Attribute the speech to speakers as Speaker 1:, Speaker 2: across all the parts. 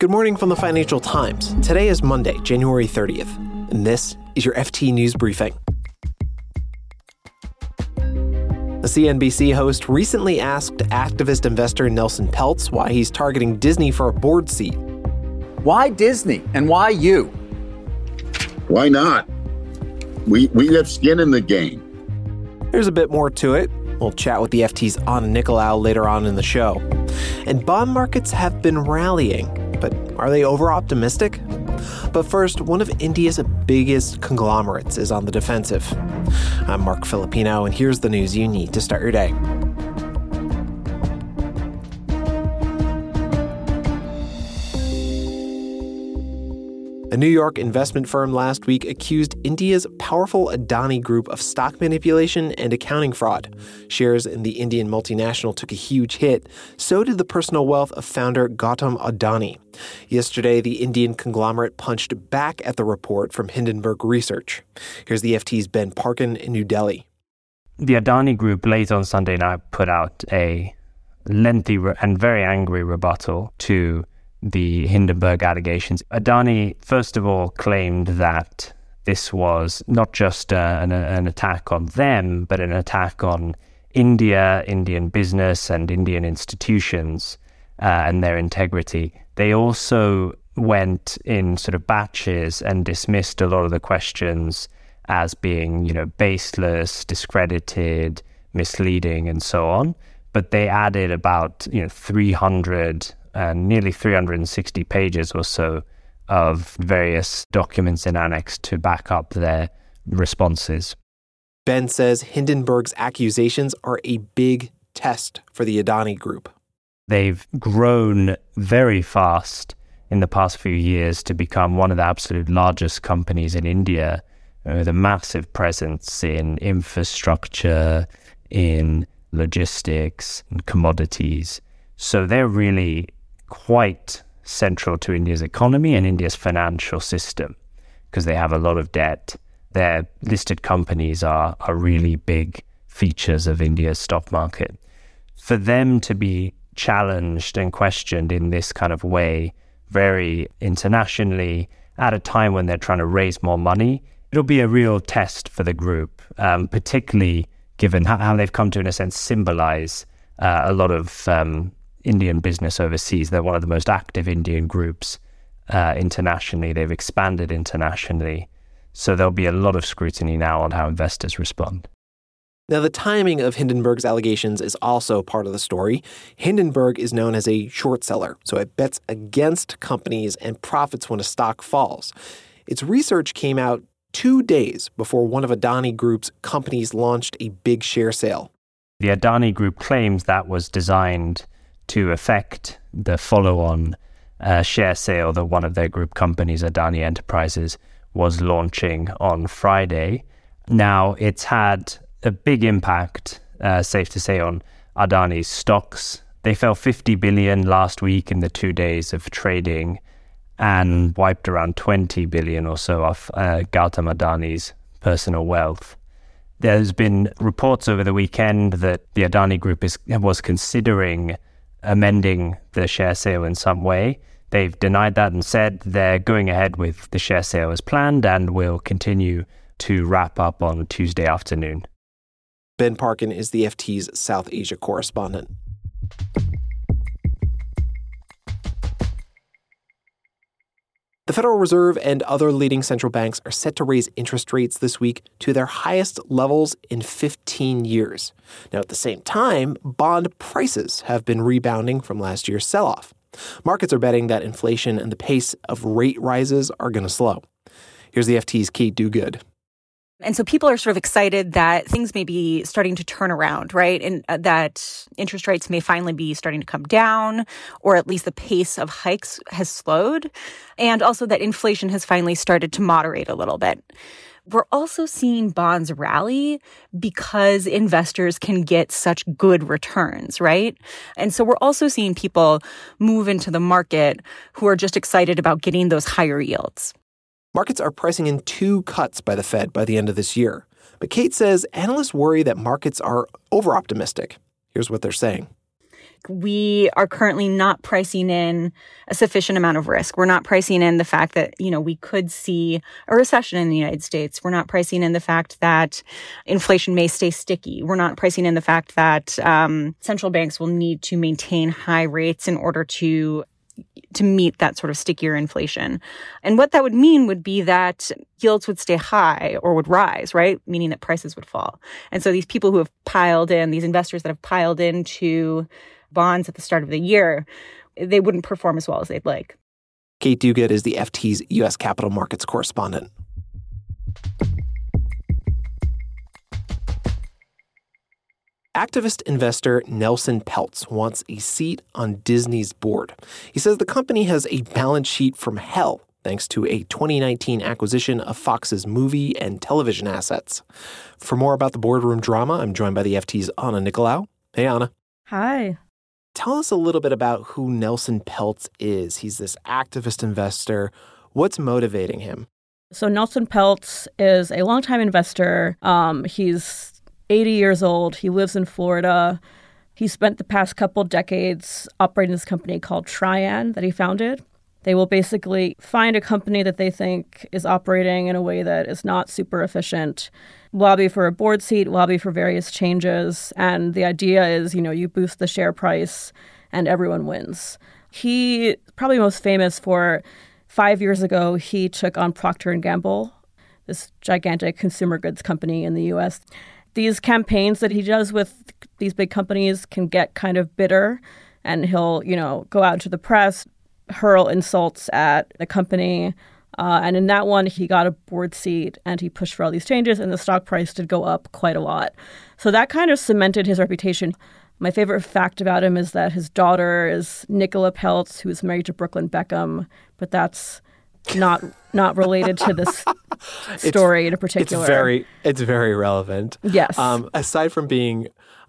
Speaker 1: Good morning from the Financial Times. Today is Monday, January 30th, and this is your FT News Briefing. A CNBC host recently asked activist investor Nelson Peltz why he's targeting Disney for a board seat.
Speaker 2: Why Disney and why you?
Speaker 3: Why not? We, we have skin in the game.
Speaker 1: There's a bit more to it. We'll chat with the FT's Anna Nicolaou later on in the show. And bond markets have been rallying but are they over optimistic? But first, one of India's biggest conglomerates is on the defensive. I'm Marc Filippino, and here's the news you need to start your day. A New York investment firm last week accused India's powerful Adani group of stock manipulation and accounting fraud. Shares in the Indian multinational took a huge hit. So did the personal wealth of founder Gautam Adani. Yesterday, the Indian conglomerate punched back at the report from Hindenburg Research. Here's the FT's Ben Parkin in New Delhi.
Speaker 4: The Adani group late on Sunday night put out a lengthy and very angry rebuttal to the Hindenburg allegations. Adani, first of all, claimed that this was not just uh, an, an, attack on them, but an attack on India, Indian business, and Indian institutions uh, and their integrity. They also went in sort of batches and dismissed a lot of the questions as being, you know, baseless, discredited, misleading, and so on. But they added about, you know, 300 Uh, and nearly 360 pages or so of various documents in annex to back up their responses.
Speaker 1: Ben says Hindenburg's accusations are a big test for the Adani group.
Speaker 4: They've grown very fast in the past few years to become one of the absolute largest companies in India with a massive presence in infrastructure, in logistics, and commodities. So they're really quite central to India's economy and India's financial system because they have a lot of debt. Their listed companies are, are really big features of India's stock market. For them to be challenged and questioned in this kind of way, very internationally, at a time when they're trying to raise more money, it'll be a real test for the group, um, particularly given how, how, they've come to, in a sense, symbolize uh, a lot of um, Indian business overseas. They're one of the most active Indian groups uh, internationally. They've expanded internationally. So there'll be a lot of scrutiny now on how investors respond.
Speaker 1: Now, the timing of Hindenburg's allegations is also part of the story. Hindenburg is known as a short seller, so it bets against companies and profits when a stock falls. Its research came out two days before one of Adani Group's companies launched a big share sale.
Speaker 4: The Adani Group claims that was designed to affect the follow on uh, share sale that one of their group companies, Adani Enterprises, was launching on Friday. Now, it's had a big impact, uh, safe to say, on Adani's stocks. They fell 50 billion last week in the two days of trading and wiped around 20 billion or so off uh, Gautam Adani's personal wealth. There's been reports over the weekend that the Adani Group is, was considering amending the share sale in some way. They've denied that and said they're going ahead with the share sale as planned and will continue to wrap up on Tuesday afternoon.
Speaker 1: Ben Parkin is the FT's South Asia correspondent. The Federal Reserve and other leading central banks are set to raise interest rates this week to their highest levels in 15 years. Now, at the same time, bond prices have been rebounding from last year's sell off. Markets are betting that inflation and the pace of rate rises are going to slow. Here's the FT's Kate Duguid.
Speaker 5: And so people are sort of excited that things may be starting to turn around, right? And uh, that interest rates may finally be starting to come down, or at least the pace of hikes has slowed. And also that inflation has finally started to moderate a little bit. We're also seeing bonds rally because investors can get such good returns, right? And so we're also seeing people move into the market who are just excited about getting those higher yields.
Speaker 1: Markets are pricing in two cuts by the Fed by the end of this year. But Kate says analysts worry that markets are over optimistic. Here's what they're saying.
Speaker 5: we are currently not pricing in a sufficient amount of risk. We're not pricing in the fact that, you know, we could see a recession in the United States. We're not pricing in the fact that inflation may stay sticky. We're not pricing in the fact that um, central banks will need to maintain high rates in order to to meet that sort of stickier inflation. And what that would mean would be that yields would stay high or would rise, right? Meaning that prices would fall. And so these people who have piled in, these investors that have piled into bonds at the start of the year, they wouldn't perform as well as they'd like.
Speaker 1: Kate Duguid is the FT's U.S. capital markets correspondent. Activist investor Nelson Peltz wants a seat on Disney's board. He says the company has a balance sheet from hell thanks to a 2019 acquisition of Fox's movie and television assets. For more about the boardroom drama, I'm joined by the FT's Anna Nicolaou. Hey, Anna.
Speaker 6: Hi.
Speaker 1: Tell us a little bit about who Nelson Peltz is. He's this activist investor. What's motivating him?
Speaker 6: So, Nelson Peltz is a longtime investor. Um, he's 80 years old. He lives in Florida. He spent the past couple decades operating this company called Trian that he founded. They will basically find a company that they think is operating in a way that is not super efficient, lobby for a board seat, lobby for various changes, and the idea is, you know, you boost the share price and everyone wins. He probably most famous for 5 years ago he took on Procter and Gamble, this gigantic consumer goods company in the US these campaigns that he does with these big companies can get kind of bitter and he'll, you know, go out to the press, hurl insults at the company. Uh, and in that one, he got a board seat and he pushed for all these changes, and the stock price did go up quite a lot. So that kind of cemented his reputation. My favorite fact about him is that his daughter is Nicola Peltz, who's married to Brooklyn Beckham, but that's not not related to this story in particular.
Speaker 1: It's very it's very relevant.
Speaker 6: Yes.
Speaker 1: Um, aside from being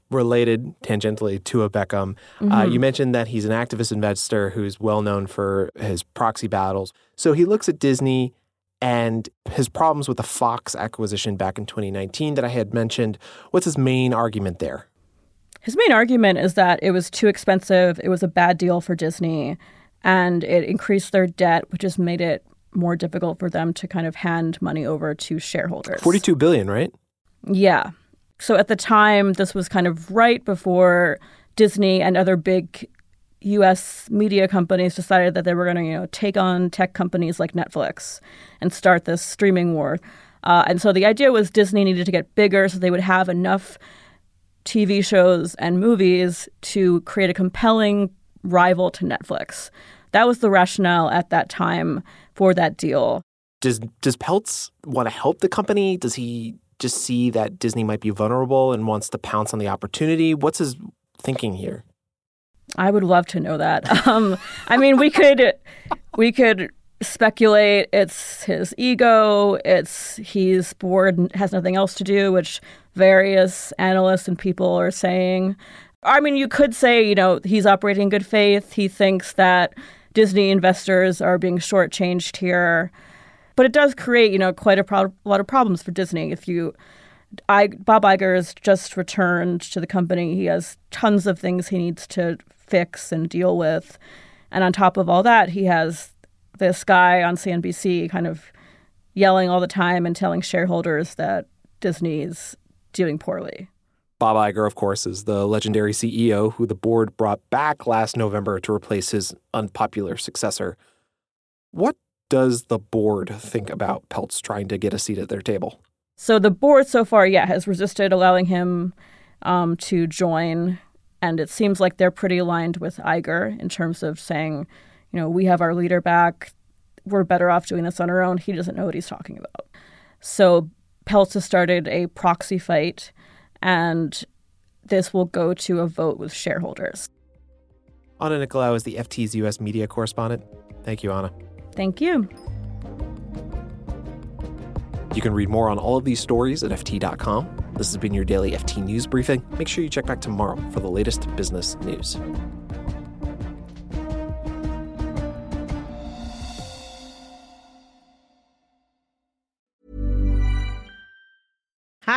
Speaker 1: related tangentially to a Beckham, uh, mm-hmm. uh, you mentioned that he's an activist investor who's well known for his proxy battles. So he looks at Disney and his problems with the Fox acquisition back in 2019 that I had mentioned. What's his main argument there?
Speaker 6: His main argument is that it was too expensive, it was a bad deal for Disney, and it increased their debt, which has made it more difficult for them to kind of hand money over to shareholders.
Speaker 1: 42 billion, right?
Speaker 6: Yeah. So at the time, this was kind of right before Disney and other big US media companies decided that they were going to, you know, take on tech companies like Netflix and start this streaming war. Uh, and so the idea was Disney needed to get bigger so they would have enough TV shows and movies to create a compelling rival to Netflix. That was the rationale at that time for that deal.
Speaker 1: Does does Peltz want to help the company? Does he just see that Disney might be vulnerable and wants to pounce on the opportunity? What's his thinking here?
Speaker 6: I would love to know that. Um, I mean, we could we could speculate it's his ego, it's he's bored and has nothing else to do, which various analysts and people are saying. I mean, you could say, you know, he's operating in good faith. He thinks that Disney investors are being shortchanged here. But it does create, you know, quite a pro- lot of problems for Disney. If you, I, Bob Iger has just returned to the company. He has tons of things he needs to fix and deal with. And on top of all that, he has this guy on CNBC kind of yelling all the time and telling shareholders that Disney's doing poorly.
Speaker 1: Bob Iger, of course, is the legendary CEO who the board brought back last November to replace his unpopular successor. What does the board think about Peltz trying to get a seat at their table?
Speaker 6: So the board so far, yeah, has resisted allowing him um, to join, and it seems like they're pretty aligned with Iger in terms of saying, you know, we have our leader back. We're better off doing this on our own. He doesn't know what he's talking about. So Peltz has started a proxy fight and this will go to a vote with shareholders.
Speaker 1: Anna Nicolaou is the FT's U.S. media correspondent. Thank you, Anna.
Speaker 6: Thank you.
Speaker 1: You can read more on all of these stories at FT.com. This has been your daily FT News Briefing. Make sure you check back tomorrow for the latest business news.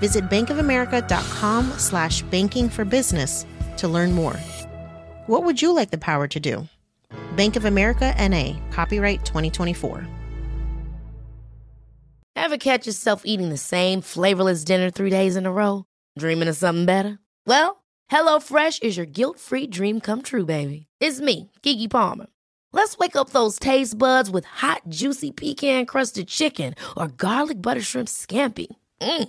Speaker 7: Visit bankofamerica.com slash banking for business to learn more. What would you like the power to do? Bank of America NA, copyright 2024.
Speaker 8: Ever catch yourself eating the same flavorless dinner three days in a row? Dreaming of something better? Well, HelloFresh is your guilt free dream come true, baby. It's me, Keke Palmer. Let's wake up those taste buds with hot, juicy pecan crusted chicken or garlic butter shrimp scampi. Mm.